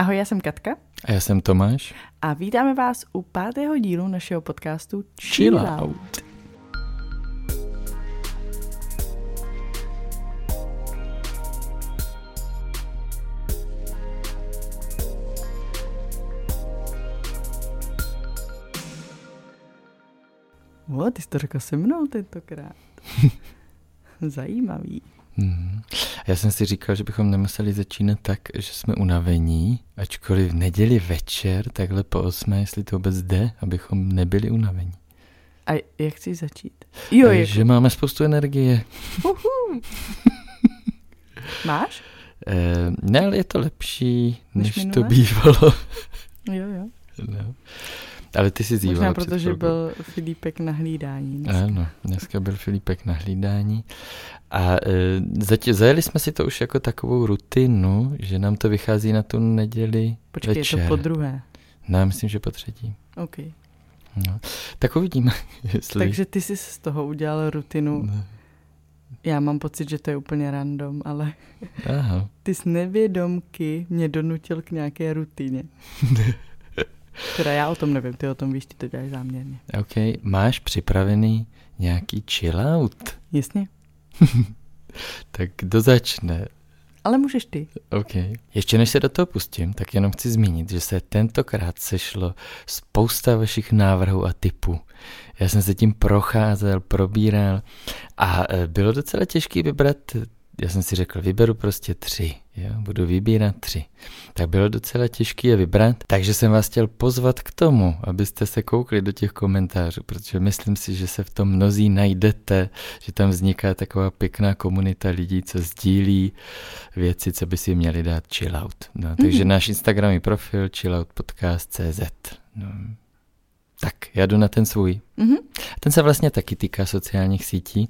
Ahoj, já jsem Katka. A já jsem Tomáš. A vítáme vás u pátého dílu našeho podcastu Chill Out. O, ty jsi to řekl se mnou tentokrát. Zajímavý. Hmm. Já jsem si říkal, že bychom nemuseli začínat tak, že jsme unavení, ačkoliv v neděli večer, takhle po osmé, jestli to vůbec jde, abychom nebyli unavení. A jak chci začít? Jo, A jako... Že máme spoustu energie. Uhu. Máš? Eh, ne, ale je to lepší, Než než, to bývalo. Jo, jo. no. Ale ty si zývala Možná protože byl Filipek na hlídání. dneska. Ano, dneska byl Filipek na hlídání a e, zatě, zajeli jsme si to už jako takovou rutinu, že nám to vychází na tu neděli Počkej, večer. je to po druhé. No, já myslím, že po třetí. OK. No. Tak uvidíme, jestli... Takže ty jsi z toho udělal rutinu. No. Já mám pocit, že to je úplně random, ale Aha. ty z nevědomky mě donutil k nějaké rutině. Teda já o tom nevím, ty o tom víš, ty to děláš záměrně. OK, máš připravený nějaký chillout? Jasně? Tak kdo začne? Ale můžeš ty. OK. Ještě než se do toho pustím, tak jenom chci zmínit, že se tentokrát sešlo spousta vašich návrhů a typů. Já jsem se tím procházel, probíral a e, bylo docela těžké vybrat, já jsem si řekl, vyberu prostě tři, jo? budu vybírat tři. Tak bylo docela těžké je vybrat, takže jsem vás chtěl pozvat k tomu, abyste se koukli do těch komentářů, protože myslím si, že se v tom mnozí najdete, že tam vzniká taková pěkná komunita lidí, co sdílí věci, co by si měli dát chillout. No, takže Mhm. náš Instagramový profil chilloutpodcast.cz. No. Tak, já jdu na ten svůj. Mhm. Ten se vlastně taky týká sociálních sítí.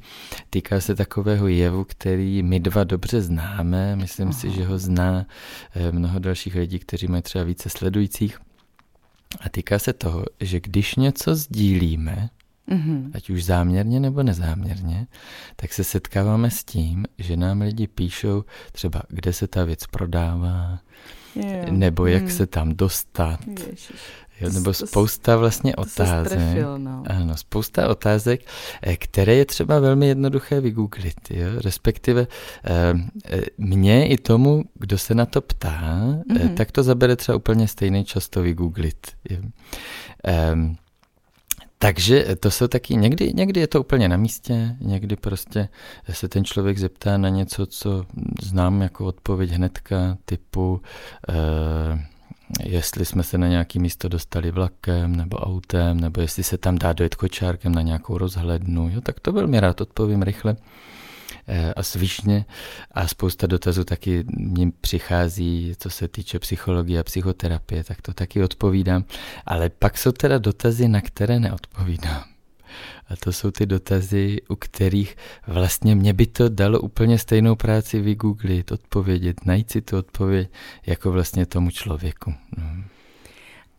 Týká se takového jevu, který my dva dobře známe. Myslím Aha. si, že ho zná eh, mnoho dalších lidí, kteří mají třeba více sledujících. A týká se toho, že když něco sdílíme, Mhm. ať už záměrně nebo nezáměrně, tak se setkáváme s tím, že nám lidi píšou třeba, kde se ta věc prodává, Jo. nebo jak Hmm. se tam dostat, Ježiš. Jo, nebo spousta vlastně otázek. strefil, no. Ano, spousta otázek, eh, které je třeba velmi jednoduché vygooglit, jo? respektive eh, eh, mně i tomu, kdo se na to ptá, Mhm. tak to zabere třeba úplně stejný čas to vygooglit. Jo? Ehm, takže to jsou taky, někdy, někdy je to úplně na místě, někdy prostě se ten člověk zeptá na něco, co znám jako odpověď hnedka, typu eh, jestli jsme se na nějaké místo dostali vlakem nebo autem, nebo jestli se tam dá dojet kočárkem na nějakou rozhlednu, jo, tak to velmi rád odpovím rychle. Eh, a svižně. A spousta dotazů taky mi přichází, co se týče psychologie a psychoterapie, tak to taky odpovídám, ale pak jsou teda dotazy, na které neodpovídám. A to jsou ty dotazy, u kterých vlastně mě by to dalo úplně stejnou práci vygooglit, odpovědět, najít si tu odpověď jako vlastně tomu člověku. No.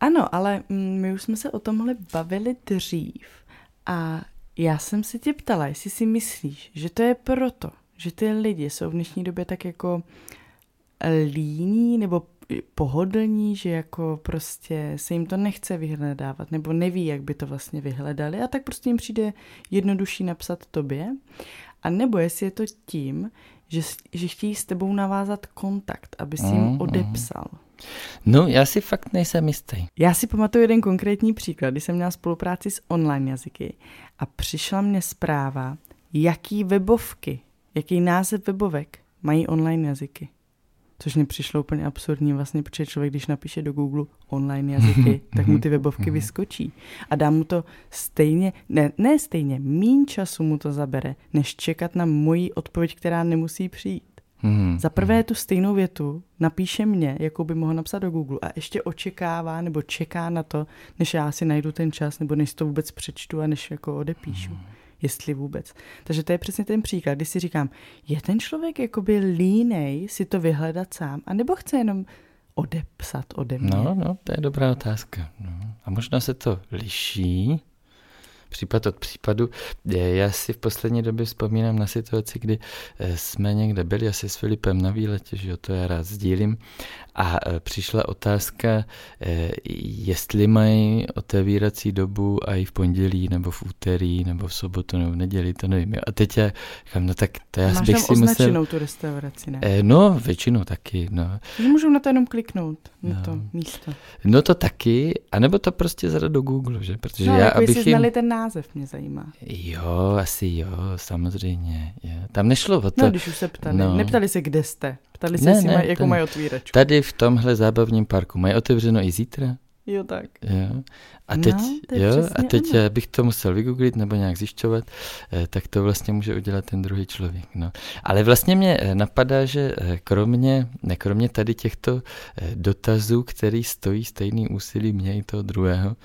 Ano, ale mm, my už jsme se o tomhle bavili dřív a já jsem se tě ptala, jestli si myslíš, že to je proto, že ty lidi jsou v dnešní době tak jako líní nebo pohodlní, že jako prostě se jim to nechce vyhledávat nebo neví, jak by to vlastně vyhledali a tak prostě jim přijde jednodušší napsat tobě. A nebo jestli je to tím, že, že chtějí s tebou navázat kontakt, aby si jim Mhm. odepsal. no, já si fakt nejsem jistý. Já si pamatuju jeden konkrétní příklad, kdy jsem měla spolupráci s online jazyky a přišla mně zpráva, jaký webovky, jaký název webovek mají online jazyky. Což mi přišlo úplně absurdní vlastně, protože člověk, když napíše do Google online jazyky, tak mu ty webovky vyskočí. A dá mu to stejně, ne, ne stejně, mín času mu to zabere, než čekat na moji odpověď, která nemusí přijít. Hmm. Za prvé tu stejnou větu napíše mě, jakou by mohl napsat do Google a ještě očekává nebo čeká na to, než já si najdu ten čas nebo než to vůbec přečtu a než jako odepíšu. Jestli vůbec. Takže to je přesně ten příklad, kdy si říkám, je ten člověk jakoby línej si to vyhledat sám, anebo chce jenom odepsat ode mě? No, no, to je dobrá otázka. No. A možná se to liší, případ od případu. Já si v poslední době vzpomínám na situaci, kdy eh, jsme někde byli asi s Filipem na výletě, že jo, to já rád sdílím, a eh, přišla otázka, eh, jestli mají otevírací dobu a i v pondělí, nebo v úterý, nebo v sobotu, nebo v neděli, to nevím. A teď já říkám, no tak to já Máš bych tam si musel... tu restauraci, ne? No, většinou taky, no. Můžu na to jenom kliknout, na no. to místo. No to taky, anebo to prostě zadat do Google, že? Protože no, já, jako abych jim... znali ten název, mě zajímá. Jo, asi jo, samozřejmě. Jo. Tam nešlo o to. No, když už se ptali. No. Neptali se, kde jste. Ptali se, ne, jestli ne, maj, jakou mají otvíračku. Tady v tomhle zábavním parku mají otevřeno i zítra? Jo, tak. Jo. A teď, no, jo, a teď ano. bych to musel vygooglit nebo nějak zjišťovat, eh, tak to vlastně může udělat ten druhý člověk. No. Ale vlastně mě eh, napadá, že eh, kromě, ne, kromě tady těchto dotazů, který stojí stejný úsilí mě i toho druhého,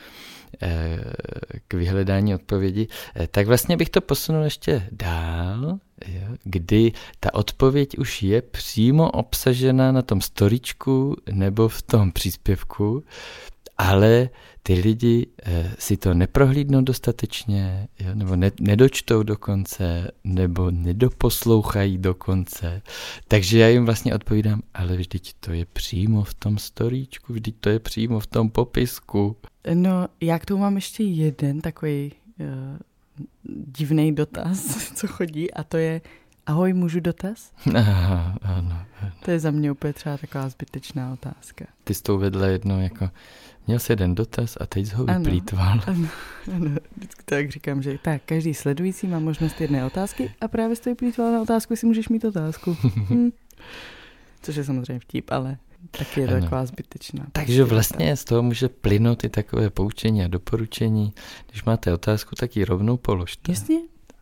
k vyhledání odpovědi, tak vlastně bych to posunul ještě dál, kdy ta odpověď už je přímo obsažena na tom storičku nebo v tom příspěvku, ale ty lidi eh, si to neprohlídnou dostatečně, nebo ne, nedočtou do konce, nebo nedoposlouchají do konce. Takže já jim vlastně odpovídám, ale vždyť to je přímo v tom storíčku, vždyť to je přímo v tom popisku. No, já k tomu mám ještě jeden takový uh, divný dotaz, co chodí, a to je, ahoj, můžu dotaz? Aha, ano, ano. To je za mě úplně třeba taková zbytečná otázka. Ty jsi to uvedla jednou jako, Měl jsi jeden dotaz a teď jsi ho vyplýtval. Ano, ano, vždycky tak říkám, že tak, každý sledující má možnost jedné otázky a právě jsi to vyplýtval na otázku, jestli můžeš mít otázku. hm. Což je samozřejmě vtip, ale taky je to taková zbytečná. Takže vlastně z toho může plynout i takové poučení a doporučení. Když máte otázku, tak ji rovnou položte. Jasně,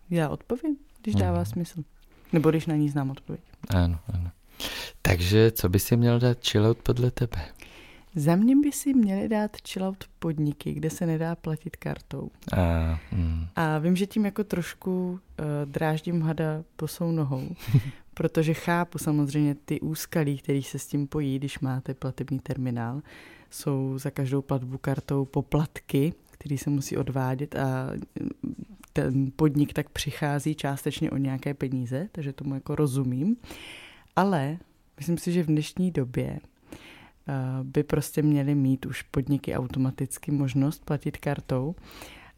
já odpovím, když dává hmm. smysl. Nebo když na ní znám odpověď. Ano, ano. Takže co by si měl dát chillout podle tebe? Za mě by si měli dát chillout podniky, kde se nedá platit kartou. A, mm. a vím, že tím jako trošku uh, dráždím hada posou nohou, protože chápu samozřejmě ty úskalí, který se s tím pojí, když máte platební terminál. Jsou za každou platbu kartou poplatky, který se musí odvádět a ten podnik tak přichází částečně o nějaké peníze, takže tomu jako rozumím. Ale myslím si, že v dnešní době Eh, by prostě měly mít už podniky automaticky možnost platit kartou.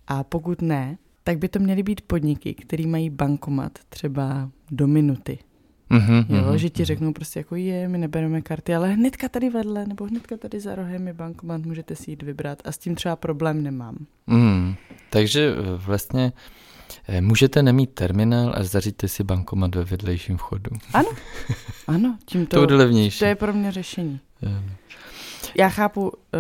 A pokud ne, tak by to měly být podniky, který mají bankomat třeba do minuty. Mm-hmm, jo, mm-hmm. že ti řeknou prostě jako je, my nebereme karty, ale hnedka tady vedle nebo hnedka tady za rohem je bankomat, můžete si jít vybrat a s tím třeba problém nemám. Mm, takže eh, vlastně eh, můžete nemít terminál a zaříte si bankomat ve vedlejším vchodu. Ano, ano, tím to, to. To je pro mě řešení. Já chápu, eh,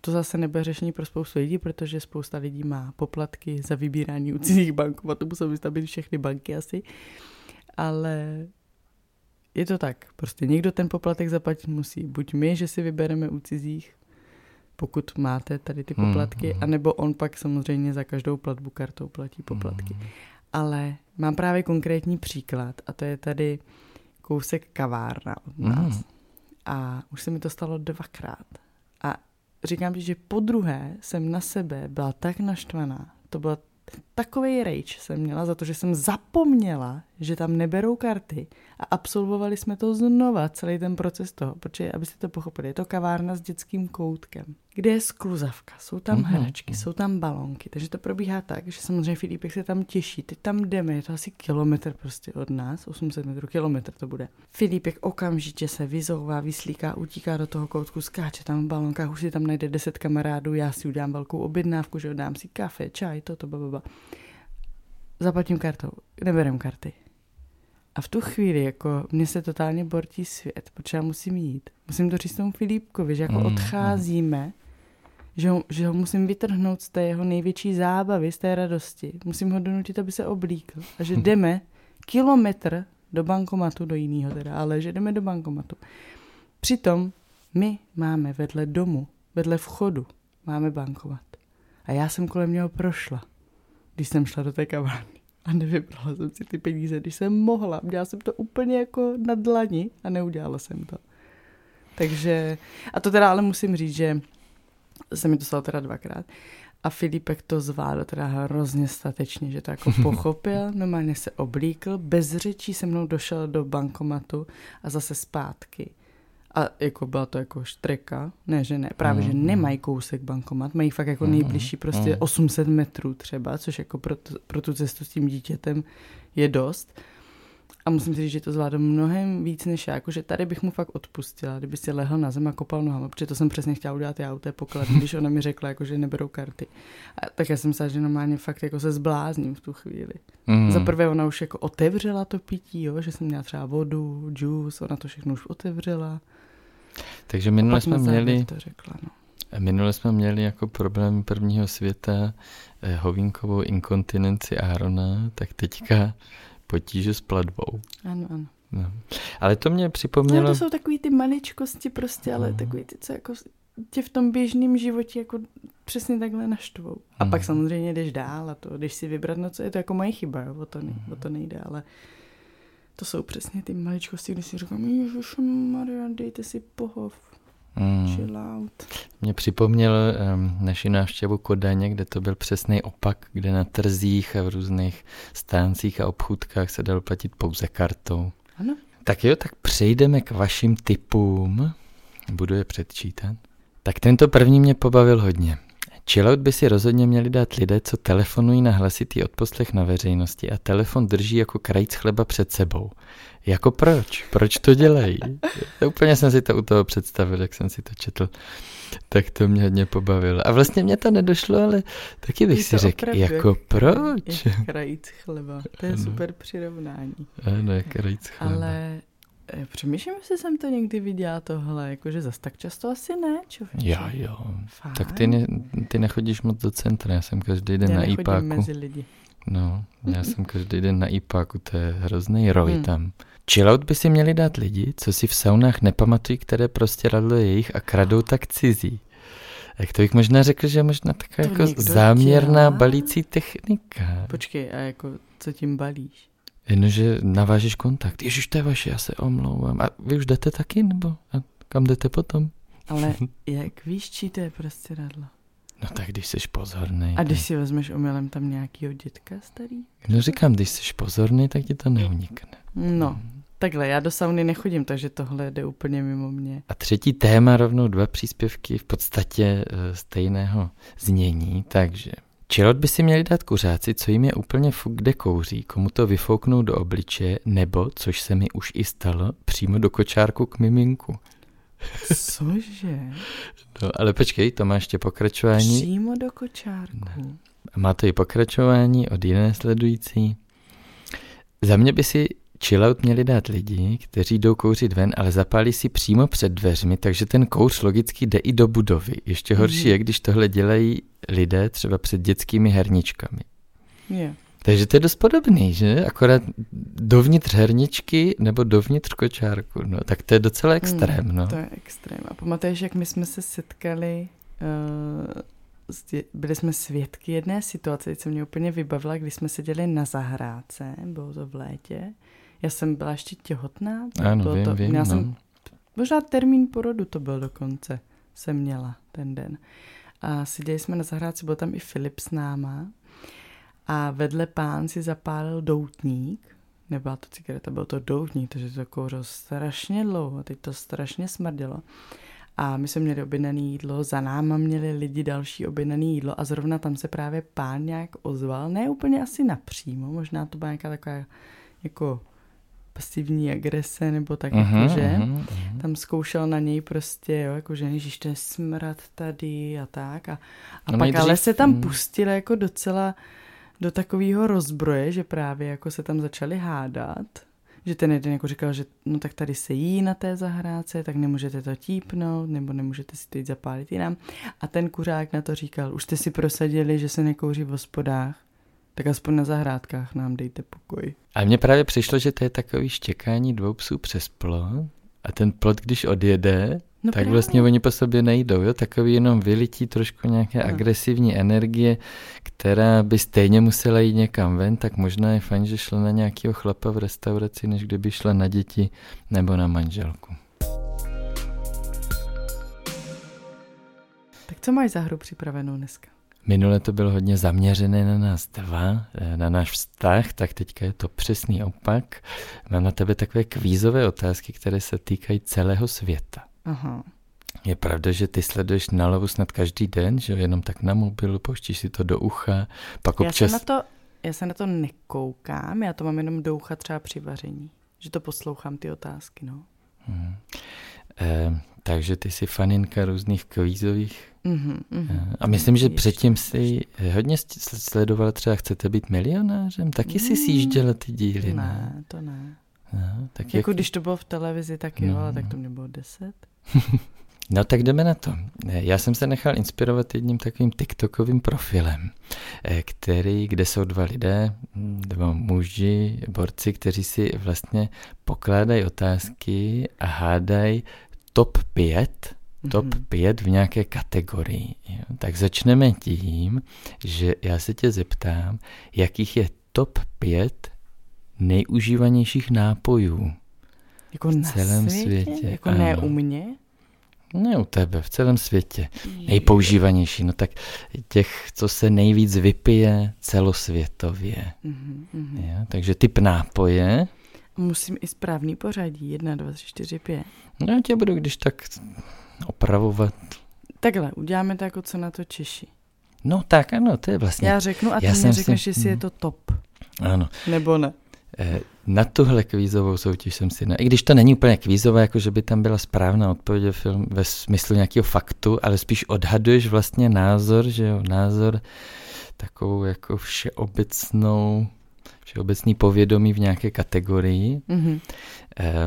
to zase nebude řešení pro spoustu lidí, protože spousta lidí má poplatky za vybírání u cizích banků a to musí vystavit všechny banky asi. Ale je to tak. Prostě někdo ten poplatek zaplatit musí. Buď my, že si vybereme u cizích, pokud máte tady ty hmm, poplatky, hmm. anebo on pak samozřejmě za každou platbu kartou platí poplatky. Hmm. Ale mám právě konkrétní příklad a to je tady kousek kavárna od nás. Hmm a už se mi to stalo dvakrát. A říkám, že po druhé jsem na sebe byla tak naštvaná. To byla takový rage jsem měla za to, že jsem zapomněla, že tam neberou karty a absolvovali jsme to znova, celý ten proces toho, protože, abyste to pochopili, je to kavárna s dětským koutkem, kde je skluzavka, jsou tam mm-hmm. hračky, jsou tam balonky, takže to probíhá tak, že samozřejmě Filipek se tam těší, teď tam jdeme, je to asi kilometr prostě od nás, 800 metrů, kilometr to bude. Filipek okamžitě se vyzouvá, vyslíká, utíká do toho koutku, skáče tam v balonkách, už si tam najde 10 kamarádů, já si udělám velkou objednávku, že dám si kafe, čaj, toto, bababa. Zaplatím kartou, neberem karty a v tu chvíli, jako, mě se totálně bortí svět, protože já musím jít. Musím to říct tomu Filipkovi, že jako mm, odcházíme, mm. Že, ho, že ho musím vytrhnout z té jeho největší zábavy, z té radosti. Musím ho donutit, aby se oblíkl. A že jdeme kilometr do bankomatu, do jiného teda, ale že jdeme do bankomatu. Přitom my máme vedle domu, vedle vchodu, máme bankomat. A já jsem kolem něho prošla, když jsem šla do té kavárny a nevybrala jsem si ty peníze, když jsem mohla. Dělala jsem to úplně jako na dlani a neudělala jsem to. Takže, a to teda ale musím říct, že se mi to stalo teda dvakrát. A Filipek to zvládl teda hrozně statečně, že to jako pochopil, normálně se oblíkl, bez řečí se mnou došel do bankomatu a zase zpátky. A jako byla to jako štreka, ne, že ne, právě, mm. že nemají kousek bankomat, mají fakt jako nejbližší prostě 800 metrů třeba, což jako pro, to, pro tu cestu s tím dítětem je dost. A musím si říct, že to zvládl mnohem víc než já, jakože tady bych mu fakt odpustila, kdyby si lehl na zem a kopal nohama, protože to jsem přesně chtěla udělat já u té pokladny, když ona mi řekla, jako, že neberou karty. A tak já jsem se, že normálně fakt jako se zblázním v tu chvíli. Mm. Za prvé ona už jako otevřela to pití, jo, že jsem měla třeba vodu, juice, ona to všechno už otevřela. Takže minule jsme měli... To řekla, no. Minule jsme měli jako problém prvního světa eh, hovínkovou inkontinenci Arona, tak teďka potíže s platbou. Ano, ano. No. Ale to mě připomnělo... No, to jsou takový ty maličkosti prostě, ale uh-huh. takový ty, co jako tě v tom běžném životě jako přesně takhle naštvou. A uh-huh. pak samozřejmě jdeš dál a to, když si vybrat, no co je to jako moje chyba, jo, o, to ne, o to nejde, ale to jsou přesně ty maličkosti, kdy si říkám, Maria, dejte si pohov. Mm. Chill out. Mě připomněl um, naši návštěvu Kodaně, kde to byl přesný opak, kde na trzích a v různých stáncích a obchůdkách se dal platit pouze kartou. Ano. Tak jo, tak přejdeme k vašim typům. Budu je předčítat. Tak tento první mě pobavil hodně. Chillout by si rozhodně měli dát lidé, co telefonují na hlasitý odposlech na veřejnosti a telefon drží jako krajíc chleba před sebou. Jako proč? Proč to dělají? Úplně jsem si to u toho představil, jak jsem si to četl. Tak to mě hodně pobavilo. A vlastně mě to nedošlo, ale taky bych si řekl, jako proč? Je krajíc chleba. To je ano. super přirovnání. Ano, je krajíc chleba. Ale Přemýšlím, jestli jsem to někdy viděla tohle, jakože zas tak často asi ne, člověče. Já jo. Fajn. Tak ty, ne, ty nechodíš moc do centra, já jsem každý den já na IPáku. mezi lidi. No, já jsem každý den na IPáku, to je hrozný roj hmm. tam. Chillout by si měli dát lidi, co si v saunách nepamatují, které prostě radlo jejich a kradou tak cizí. Jak to bych možná řekl, že je možná taková jako záměrná dělá? balící technika. Počkej, a jako co tím balíš? Jenomže navážeš kontakt. Ježiš, to je vaše, já se omlouvám. A vy už jdete taky, nebo a kam jdete potom? Ale jak víš, čí to je prostě radlo? No tak když jsi pozorný. A když si vezmeš omylem tam nějakýho dětka starý? No říkám, když jsi pozorný, tak ti to neunikne. No, takhle, já do sauny nechodím, takže tohle jde úplně mimo mě. A třetí téma, rovnou dva příspěvky v podstatě uh, stejného znění, takže Čelot by si měli dát kuřáci, co jim je úplně fuk, kde kouří, komu to vyfouknou do obličeje, nebo, což se mi už i stalo, přímo do kočárku k miminku. Cože? No, ale počkej, to má ještě pokračování. Přímo do kočárku. No. Má to i pokračování od jiné sledující. Za mě by si chillout měli dát lidi, kteří jdou kouřit ven, ale zapálí si přímo před dveřmi, takže ten kouř logicky jde i do budovy. Ještě horší mm. je, když tohle dělají lidé třeba před dětskými herničkami. Yeah. Takže to je dost podobný, že? Akorát dovnitř herničky nebo dovnitř kočárku. No, tak to je docela extrém, hmm, no. To je extrém. A pamatuješ, jak my jsme se setkali, uh, byli jsme svědky jedné situace, co mě úplně vybavila, když jsme seděli na zahrádce, bylo to v létě. Já jsem byla ještě těhotná. Ano, bylo vím, to, vím, měla no. jsem, možná termín porodu to byl dokonce, jsem měla ten den. A seděli jsme na zahrádce, byl tam i Filip s náma a vedle pán si zapálil doutník, nebyla to cigareta, byl to doutník, takže to kouřilo strašně dlouho, teď to strašně smrdělo. A my jsme měli objednané jídlo, za náma měli lidi další objednané jídlo a zrovna tam se právě pán nějak ozval, ne úplně asi napřímo, možná to byla nějaká taková jako pasivní agrese nebo tak, uh-huh, jako, že uh-huh, uh-huh. tam zkoušel na něj prostě, jo, jako že ježiš, ten smrad tady a tak a, a no pak ale se tam hmm. pustil jako docela do takového rozbroje, že právě jako se tam začali hádat, že ten jeden jako říkal, že no tak tady se jí na té zahrádce, tak nemůžete to típnout, nebo nemůžete si teď zapálit jinam. A ten kuřák na to říkal, už jste si prosadili, že se nekouří v hospodách, tak aspoň na zahrádkách nám dejte pokoj. A mně právě přišlo, že to je takový štěkání dvou psů přes plot a ten plot, když odjede, No tak právě. vlastně oni po sobě nejdou, jo? Takový jenom vylití trošku nějaké no. agresivní energie, která by stejně musela jít někam ven, tak možná je fajn, že šla na nějakého chlapa v restauraci, než kdyby šla na děti nebo na manželku. Tak co máš za hru připravenou dneska? Minule to bylo hodně zaměřené na nás dva, eh, na náš vztah, tak teďka je to přesný opak. Mám na tebe takové kvízové otázky, které se týkají celého světa. Aha. Je pravda, že ty sleduješ nalovu snad každý den, že jenom tak na mobilu, pouštíš si to do ucha, pak občas... Já se na to, já se na to nekoukám, já to mám jenom do ucha třeba při vaření, že to poslouchám ty otázky, no. Hmm. Eh, takže ty jsi faninka různých kvízových. Mm-hmm, mm-hmm. A myslím, že předtím si hodně sledovala třeba Chcete být milionářem? Taky si sjížděla ty díly, ne? Ne, to ne. No, tak jako jak... když to bylo v televizi, tak jo, no. ale tak to mě bylo deset. No tak jdeme na to. Já jsem se nechal inspirovat jedním takovým TikTokovým profilem, eh, který, kde jsou dva lidé, dva muži, borci, kteří si vlastně pokládají otázky a hádají top 5, top mm-hmm. 5 v nějaké kategorii. Jo. Tak začneme tím, že já se tě zeptám, jakých je top 5 nejužívanějších nápojů jako v celém světě? světě. Jako ano. ne u mě? Ne u tebe, v celém světě. Nejpoužívanější, no tak těch, co se nejvíc vypije celosvětově. Mm-hmm. Jo, takže typ nápoje. Musím i správný pořadí, 1, 2, 3, 4, 5. No já tě budu když tak opravovat. Takhle, uděláme to jako co na to Češi. No tak ano, to je vlastně. Já řeknu a ty mi řekneš, si... jestli je to top. Ano. Nebo ne. Eh, na tuhle kvízovou soutěž jsem si, ne, i když to není úplně kvízové, jako že by tam byla správná odpověď ve, film, ve smyslu nějakého faktu, ale spíš odhaduješ vlastně názor, že jo, názor takovou jako všeobecnou, všeobecný povědomí v nějaké kategorii. Mm-hmm.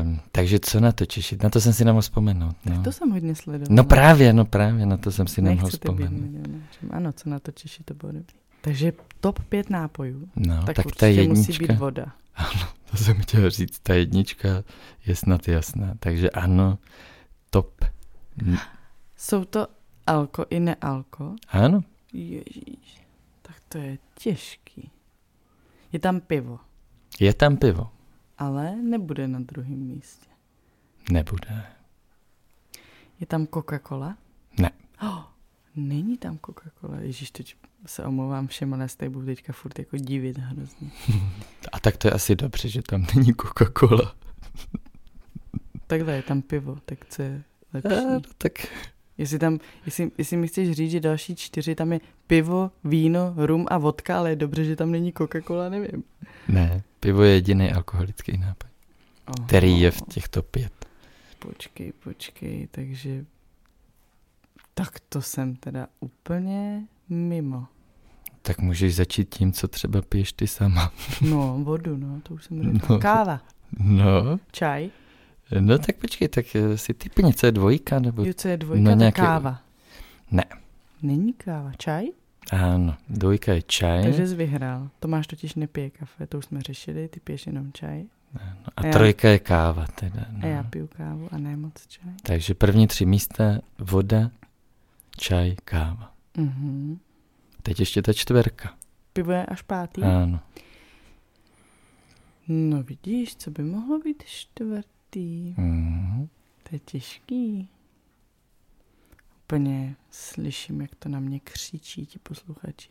Um, takže co na to Češit? Na to jsem si nemohl vzpomenout. No. Tak to jsem hodně sledoval. No právě, no právě, na to jsem si nemohl vzpomenout. Ano, co na to Češit, to bylo dobrý. Takže top pět nápojů. No, tak, tak ta jednička. musí být voda. Ano, to jsem chtěl říct. Ta jednička je snad jasná. Takže ano, top. Jsou to alko i nealko? Ano. Ježíš, tak to je těžký. Je tam pivo. Je tam pivo. Ale nebude na druhém místě. Nebude. Je tam Coca-Cola? Ne. Oh, není tam Coca-Cola. Ježíš, teď se omlouvám všem, ale se budu teďka furt jako divit hrozně. A tak to je asi dobře, že tam není Coca-Cola. Takhle je tam pivo, tak co je lepší? A, no, tak... Jestli, tam, jestli, jestli mi chceš říct, že další čtyři, tam je pivo, víno, rum a vodka, ale je dobře, že tam není Coca-Cola, nevím. Ne, pivo je jediný alkoholický nápoj, který je v těchto pět. Počkej, počkej, takže tak to jsem teda úplně mimo. Tak můžeš začít tím, co třeba piješ ty sama. No, vodu, no, to už jsem řekla. No, Káva. No. Čaj. No tak počkej, tak eh, si typně, co je dvojka? Nebo... Jo, co je dvojka, no, nějaký... káva. Ne. Není káva, čaj? Ano, dvojka je čaj. Takže jsi vyhrál. Tomáš totiž nepije kafe, to už jsme řešili, ty piješ jenom čaj. Ano, a, a trojka já... je káva teda. No. A já piju kávu a ne moc čaj. Takže první tři místa, voda, čaj, káva. Mhm. Teď ještě ta čtverka. Pivo je až pátý? Ano. No vidíš, co by mohlo být čtvrtý? Mm. To je těžký. Úplně slyším, jak to na mě křičí ti posluchači.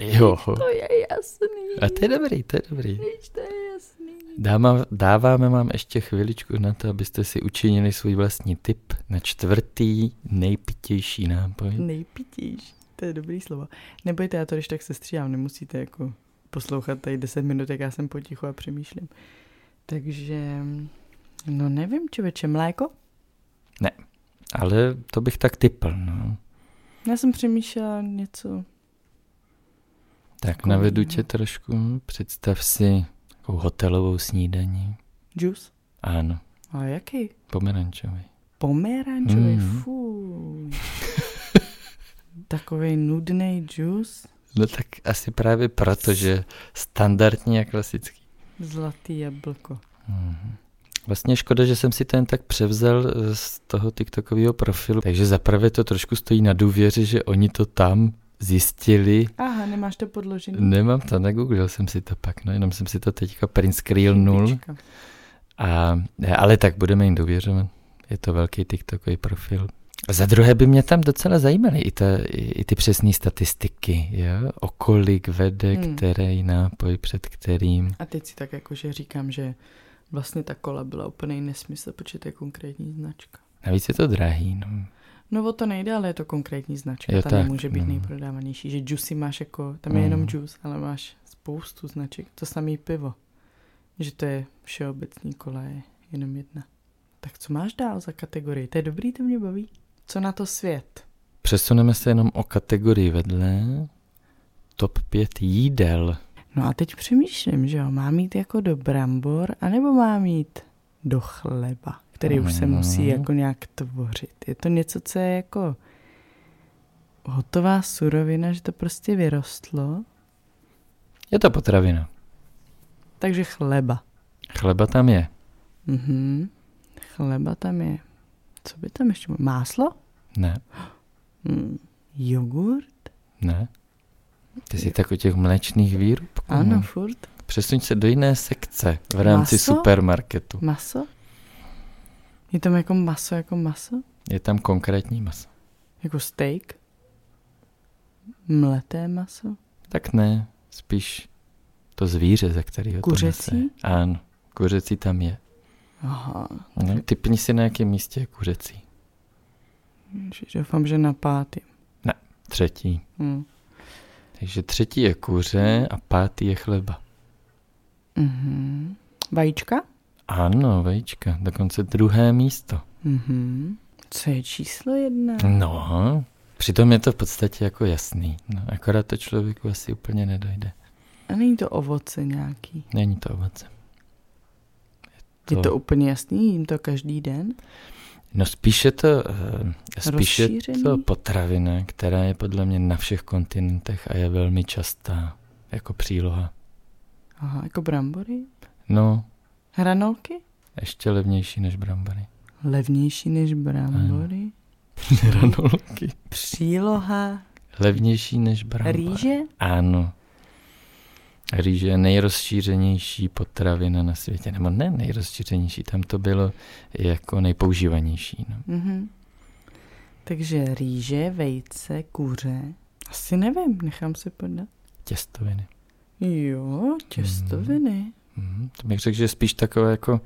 Jo. to je jasný. A to je dobrý, to je dobrý. Víš, to je jasný. Dáma, dáváme vám ještě chviličku na to, abyste si učinili svůj vlastní tip na čtvrtý nejpitější nápoj. Nejpitější. To je dobrý slovo. Nebojte, já to když tak se stříhám, nemusíte jako poslouchat tady 10 minut, jak já jsem potichu a přemýšlím. Takže, no nevím, člověče, mléko? Ne, ale to bych tak typl, no. Já jsem přemýšlela něco... Tak takový, navedu tě trošku, představ si takovou hotelovou snídaní. Juice? Ano. A jaký? Pomerančový. Pomerančový, mm. fuj. Takový nudný džus? No tak asi právě proto, že standardní a klasický. Zlatý jablko. Mm-hmm. Vlastně škoda, že jsem si to jen tak převzal eh, z toho TikTokového profilu. Takže zaprvé to trošku stojí na důvěře, že oni to tam zjistili. Aha, nemáš to podložené? Nemám to, negooglil jsem si to pak, no jenom jsem si to teďka print screenul. A, ale tak budeme jim důvěřovat. Je to velký TikTokový profil. Za druhé by mě tam docela zajímaly i, ta, i, i ty přesné statistiky, jo? o kolik vede hmm. který nápoj před kterým. A teď si tak jakože říkám, že vlastně ta kola byla úplný nesmysl, protože to je konkrétní značka. Navíc je to drahý. No. No o to nejde, ale je to konkrétní značka. Jo, ta tak, nemůže být no. nejprodávanější. Že juicy máš jako, tam je mm. jenom juice, ale máš spoustu značek. To samé pivo. Že to je všeobecný kola, je jenom jedna. Tak co máš dál za kategorii? To je dobrý, to mě baví. Co na to svět? Přesuneme se jenom o kategorii vedle. Top 5 jídel. No a teď přemýšlím, že jo, má mít jako do brambor, anebo má mít do chleba, který mm. už se musí mhm. jako nějak tvořit. Je to něco, co je jako hotová surovina, že to prostě vyrostlo. Je to potravina. Takže chleba. Chleba tam je. Mhm. Chleba tam je. Co by tam ještě bylo? Máslo? Ne. Hmm. Jogurt? Ne. Ty jsi tak o těch mléčných výrobků. Ano, furt. Přesuň se do jiné sekce v rámci maso? supermarketu. Maso? Je tam jako maso, jako maso? Je tam konkrétní maso. Jako steak? Mleté maso? Tak ne, spíš to zvíře, ze kterého Kuřecí? to nese. Ano, kuřecí tam je. Aha. No, typni si na jakém místě je kuřecí. Doufám, že na pátý. Ne, třetí. Hmm. Takže třetí je kuře a pátý je chleba. Mm-hmm. Vajíčka? Ano, vajíčka. Dokonce druhé místo. Mm-hmm. Co je číslo jedna? No, přitom je to v podstatě jako jasný. No, akorát to člověku asi úplně nedojde. A není to ovoce nějaký? Není to ovoce. Je to, je to úplně jasný? Jím to každý den? No spíše to, eh, spíše to potravina, která je podle mě na všech kontinentech a je velmi častá jako příloha. Aha, jako brambory? No. Hranolky? Ještě levnější než brambory. Levnější než brambory? Hranolky. Příloha? Levnější než brambory. Rýže? Ano. Rýže je nejrozšířenější potravina na světě, nebo ne nejrozšířenější, tam to bylo jako nejpoužívanější. No. Mm-hmm. Takže rýže, vejce, kuře, asi nevím, nechám se podat. Těstoviny. Jo, těstoviny. Mm-hmm. To bych řekl, že spíš takové jako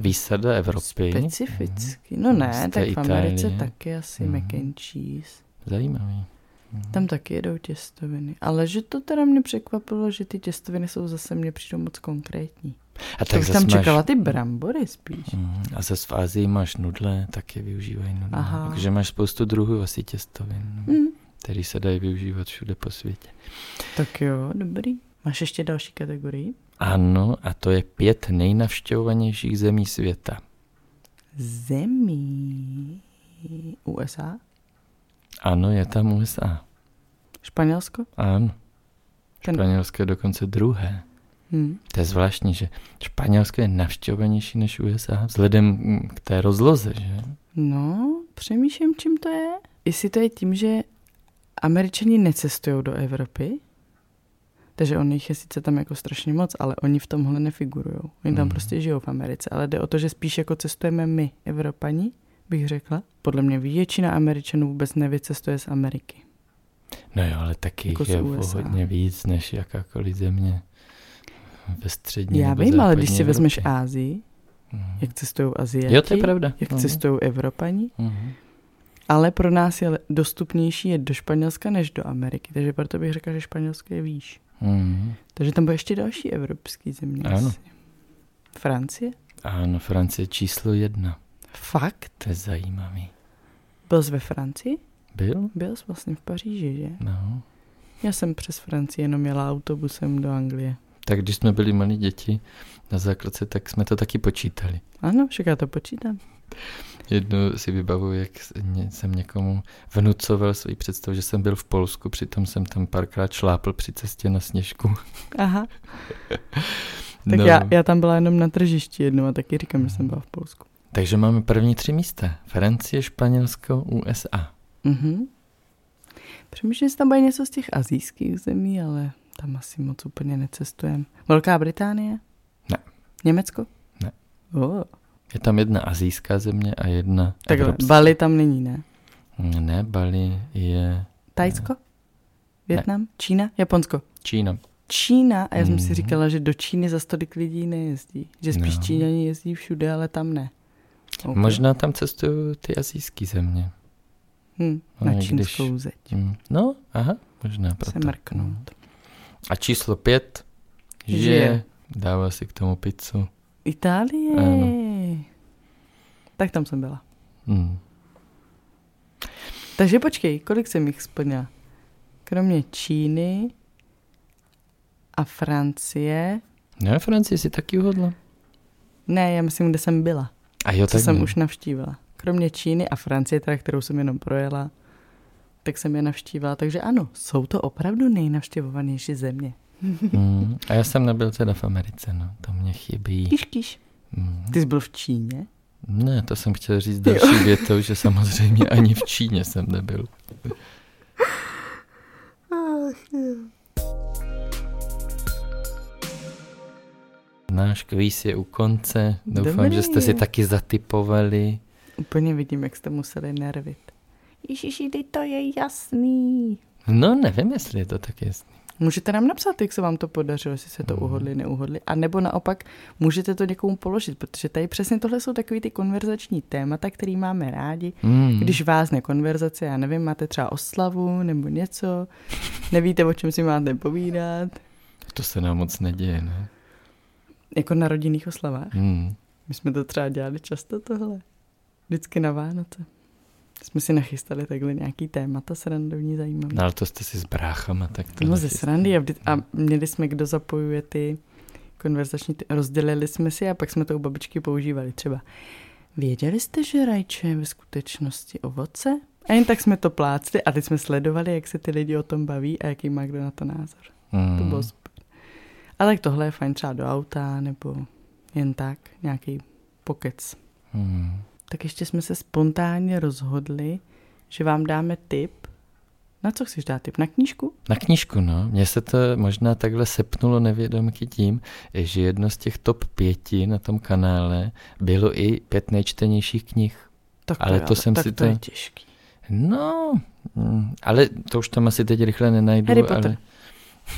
výsada Evropy. Specificky. Mm-hmm. No ne, tak v Americe taky asi mm-hmm. mac and cheese. Zajímavý. Tam taky jedou těstoviny. Ale že to teda mě překvapilo, že ty těstoviny jsou zase mě přijdou moc konkrétní. A tak tam máš... čekala ty brambory spíš. Mm, a zase v Ázii máš nudle, taky využívají nudle. Aha. Takže máš spoustu druhů asi těstovin, mm. který se dají využívat všude po světě. Tak jo, dobrý. Máš ještě další kategorii? Ano, a to je pět nejnavštěvovanějších zemí světa. Zemí? USA? Ano, je tam USA. Španělsko? Ano. Ten... Španělsko je dokonce druhé. Hmm. To je zvláštní, že Španělsko je navštěvovanější než USA vzhledem k té rozloze, že? No, přemýšlím, čím to je. Jestli to je tím, že Američani necestují do Evropy, takže on jich je sice tam jako strašně moc, ale oni v tomhle nefigurují. Oni tam hmm. prostě žijou v Americe, ale jde o to, že spíš jako cestujeme my, Evropani, bych řekla. Podle mě většina Američanů vůbec nevycestuje z Ameriky. No jo, ale taky jako je hodně víc než jakákoliv země ve střední Já vím, ale když si Evropě. vezmeš Ázii, mm. jak cestují Aziati, jo, to je pravda. jak mm. cestují Evropani, mm. ale pro nás je dostupnější jet do Španělska než do Ameriky, takže proto bych řekla, že Španělsko je výš. Mm. Takže tam bude ještě další evropský země. Ano. Asi. Francie? Ano, Francie číslo jedna. Fakt? To je zajímavý. Byl jsi ve Francii? Byl? Byl jsi vlastně v Paříži, že? No. Já jsem přes Francii jenom jela autobusem do Anglie. Tak když jsme byli malí děti na základce, tak jsme to taky počítali. Ano, však já to počítám. Jednou si vybavuju, jak jsem někomu vnucoval svůj představu, že jsem byl v Polsku, přitom jsem tam párkrát šlápl při cestě na sněžku. Aha. tak no. já, já tam byla jenom na tržišti jednou a taky říkám, že jsem byla v Polsku. Takže máme první tři místa. Francie, Španělsko, USA. Mhm. Přemýšlím, že tam bude něco z těch azijských zemí, ale tam asi moc úplně necestujeme. Velká Británie? Ne. Německo? Ne. Oh. Je tam jedna azijská země a jedna Tak evropská. Bali tam není, ne? Ne, Bali je... Tajsko? Větnam? Čína? Japonsko? Čína. Čína? A já jsem Mhm. si říkala, že do Číny za tolik lidí nejezdí. Že spíš No. Číňani jezdí všude, ale tam ne. Okay. Možná tam cestují ty azijské země. Hm, No, na i když- čínskou zeď. Hm. No, aha, možná Se proto. mrknout. A číslo pět žije, Žije. dává si k tomu pizzu. Itálie. Ano. Tak tam jsem byla. Hm. Takže počkej, kolik jsem jich splnila? Kromě Číny a Francie. Ne, Francii si taky uhodla. Ne, já myslím, kde jsem byla. A jo, Co jsem ne. už navštívila. Kromě Číny a Francie, teda, kterou jsem jenom projela, tak jsem je navštívila. Takže ano, jsou to opravdu nejnavštěvovanější země. Hm. A já jsem nebyl teda v Americe, no. To mě chybí. Kíš, kíš. Hm. Ty jsi byl v Číně? Ne, to jsem chtěl říct další větou, že samozřejmě ani v Číně jsem nebyl. Náš kvíz je u konce. Doufám, Dobrý. že jste si taky zatypovali. Úplně vidím, jak jste museli nervit. Ježiši, to je jasný. No, nevím, jestli je to tak jasný. Můžete nám napsat, jak se vám to podařilo, jestli se to Mhm. uhodli, neuhodli. A nebo naopak můžete to někomu položit, protože tady přesně tohle jsou takový ty konverzační témata, který máme rádi. Hmm. Když vás konverzace, já nevím, máte třeba oslavu nebo něco, nevíte, o čem si máte povídat, To se nám moc neděje, ne? Jako na rodinných oslavách. Hmm. My jsme to třeba dělali často tohle. Vždycky na Vánoce. Jsme si nachystali takhle nějaký témata srandovní zajímavý. No, ale to jste si s bráchama, tak to No ze srandy a, vždy, a měli jsme, kdo zapojuje ty konverzační, ty, rozdělili jsme si a pak jsme to u babičky používali třeba. Věděli jste, že rajče je ve skutečnosti ovoce? A jen tak jsme to plácli a teď jsme sledovali, jak se ty lidi o tom baví a jaký má kdo na to názor. Hmm. To bylo super. A tak tohle je fajn třeba do auta nebo jen tak, nějaký pokec. Hmm. Tak ještě jsme se spontánně rozhodli, že vám dáme tip. Na co chceš dát tip? Na knížku? Na knížku, no. Mně se to možná takhle sepnulo nevědomky tím, že jedno z těch top pěti na tom kanále bylo i pět nejčtenějších knih. Tak Ale je to jsem tak si to to- je těžký. No, mm, ale to už tam asi teď rychle nenajdu. Harry Potter. Ale...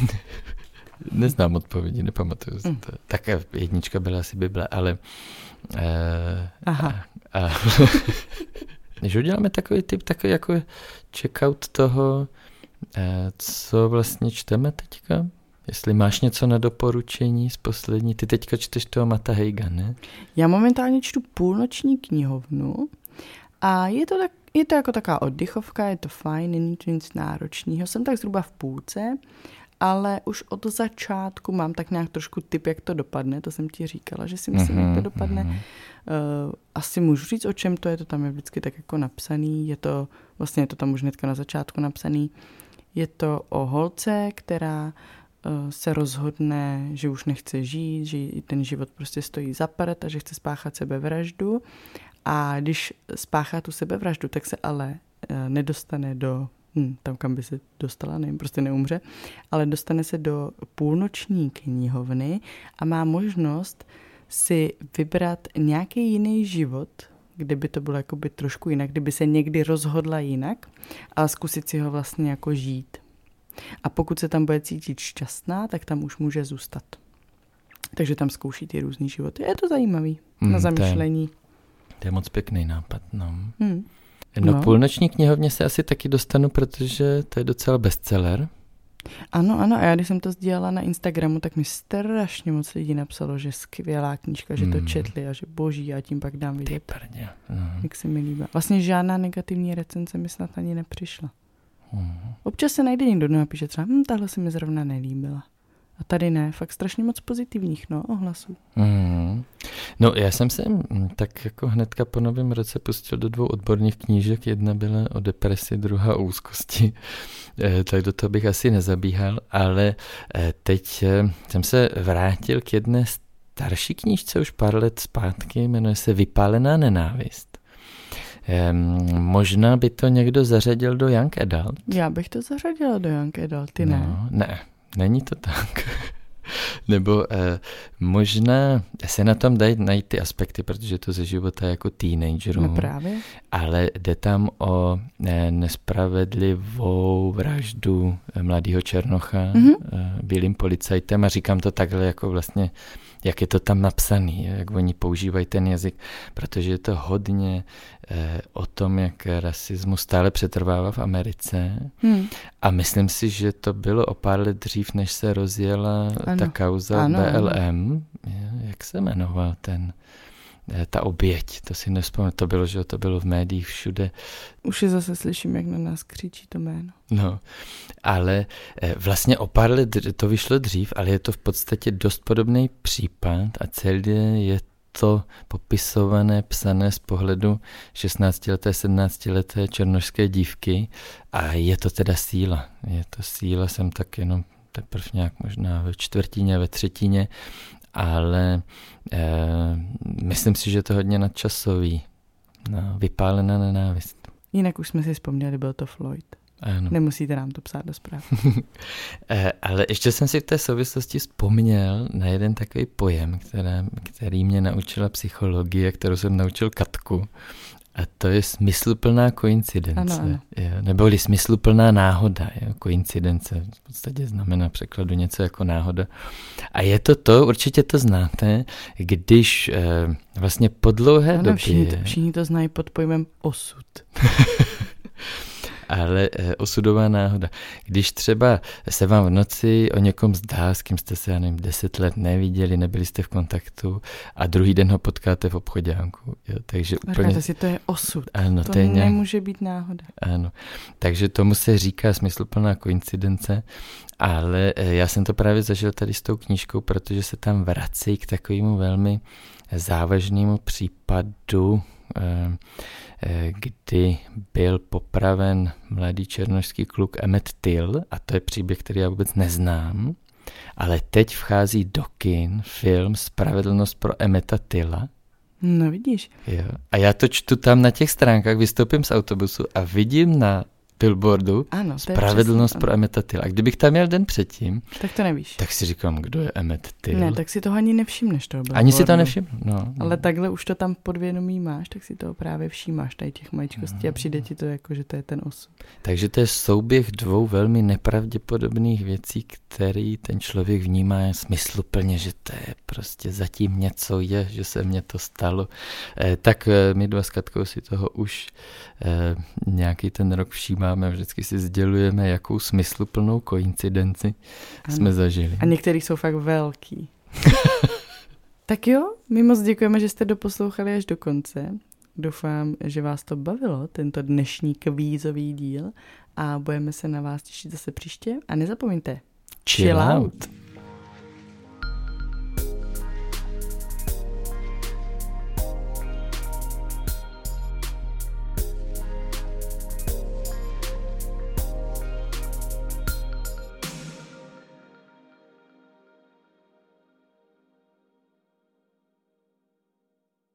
Neznám odpovědi, nepamatuju si Mm. to. Tak jednička byla asi Bible, ale... Uh, Aha. A, a, když uděláme takový typ, takový jako checkout toho, eh, co vlastně čteme teďka, jestli máš něco na doporučení z poslední, ty teďka čteš toho Mata Heiga, ne? Já momentálně čtu půlnoční knihovnu a je to, tak, je to jako taková oddychovka, je to fajn, není to nic náročného. Jsem tak zhruba v půlce, ale už od začátku mám tak nějak trošku typ, jak to dopadne. To jsem ti říkala, že si myslím, jak to dopadne. mhm. Uh, asi můžu říct, o čem to je, to tam je vždycky tak jako napsaný, je to, vlastně je to tam už hnedka na začátku napsaný, je to o holce, která uh, se rozhodne, že už nechce žít, že ten život prostě stojí za prd a že chce spáchat sebevraždu a když spáchá tu sebevraždu, tak se ale uh, nedostane do hm, tam, kam by se dostala, nevím, prostě neumře, ale dostane se do půlnoční knihovny a má možnost si vybrat nějaký jiný život, kde by to bylo jakoby trošku jinak, kdyby se někdy rozhodla jinak a zkusit si ho vlastně jako žít. A pokud se tam bude cítit šťastná, tak tam už může zůstat. Takže tam zkouší ty různý životy. Je to zajímavý Hmm, na to je- zamyšlení. To je moc pěkný nápad, no. Hmm. No, No. půlnoční knihovně se asi taky dostanu, protože to je docela bestseller. Ano, ano, a já když jsem to sdílela na Instagramu, tak mi strašně moc lidí napsalo, že skvělá knížka, že to Hmm. četli a že boží a tím pak dám Ty vidět, prdě. No. jak se mi líbá. Vlastně žádná negativní recenze mi snad ani nepřišla. Mhm. Občas se najde někdo, kdo napíše třeba, hm, tahle se mi zrovna nelíbila. A tady ne, fakt strašně moc pozitivních, no, ohlasů. Mhm. No já jsem se mm, tak jako hnedka po novém roce pustil do dvou odborných knížek. Jedna byla o depresi, druhá o úzkosti. Eh, tak do toho bych asi nezabíhal, ale eh, teď eh, jsem se vrátil k jedné starší knížce už pár let zpátky, jmenuje se Vypálená nenávist. Ehm, možná by to někdo zařadil do Young Adult. Já bych to zařadila do Young Adult, ty ne. No, ne, není to tak. Nebo eh, možná se na tom dají najít ty aspekty, protože to ze života jako teenagerů. No právě. Ale jde tam o eh, nespravedlivou vraždu eh, mladého Černocha mm-hmm. eh, bílým policajtem a říkám to takhle jako vlastně jak je to tam napsaný, jak oni používají ten jazyk, protože je to hodně eh, o tom, jak rasismus stále přetrvává v Americe. Hmm. A myslím si, že to bylo o pár let dřív, než se rozjela ano. ta kauza ano, BLM. Ano. Jak se jmenoval ten? Eh, ta oběť, to si nespomínám, to bylo, že to bylo v médiích všude. Už je zase slyším, jak na nás křičí to jméno. No, ale eh, vlastně o pár let to vyšlo dřív, ale je to v podstatě dost podobný případ a celý je to popisované, psané z pohledu 16-leté, 17-leté černožské dívky a je to teda síla. Je to síla, jsem tak jenom teprve nějak možná ve čtvrtině, ve třetině ale eh, myslím si, že to hodně nadčasový. No, vypálená nenávist. Jinak už jsme si vzpomněli, byl to Floyd. Ano. Nemusíte nám to psát do zpráv. Eh, ale ještě jsem si v té souvislosti vzpomněl na jeden takový pojem, které, který mě naučila psychologie, kterou jsem naučil Katku. A to je smysluplná koincidence. Ano, ano. Jo, neboli smysluplná náhoda. Jo, koincidence v podstatě znamená překladu něco jako náhoda. A je to to, určitě to znáte, když eh, vlastně po dlouhé ano, době... Všichni to, všichni to znají pod pojmem osud. ale eh, osudová náhoda. Když třeba se vám v noci o někom zdá, s kým jste se, já nevím, deset let neviděli, nebyli jste v kontaktu a druhý den ho potkáte v obchodánku. Jo, takže úplně... si, to je osud. Ano, to, to je nějak... nemůže být náhoda. Ano, takže tomu se říká smysluplná koincidence, ale eh, já jsem to právě zažil tady s tou knížkou, protože se tam vrací k takovému velmi závažnému případu kdy byl popraven mladý černožský kluk Emmet Till, a to je příběh, který já vůbec neznám, ale teď vchází do kin film Spravedlnost pro Emeta Tilla. No vidíš. Jo. A já to čtu tam na těch stránkách, vystoupím z autobusu a vidím na billboardu ano, Spravedlnost přesně, pro Emeta Till. A kdybych tam měl den předtím, tak to nevíš. Tak si říkám, kdo je Emmet Till. Ne, tak si toho ani nevšimneš. Toho ani si to nevšimnu. No, no. Ale takhle už to tam podvědomí máš, tak si toho právě všímáš, tady těch maličkostí no. a přijde ti to jako, že to je ten osud. Takže to je souběh dvou velmi nepravděpodobných věcí, který ten člověk vnímá smysluplně, že to je prostě zatím něco je, že se mně to stalo. Eh, tak eh, my dva s Katkou si toho už eh, nějaký ten rok všímáme máme, vždycky si sdělujeme, jakou smysluplnou koincidenci ano. jsme zažili. A některý jsou fakt velký. tak jo, my moc děkujeme, že jste doposlouchali až do konce. Doufám, že vás to bavilo, tento dnešní kvízový díl a budeme se na vás těšit zase příště a nezapomeňte. Chill, Chill out. out.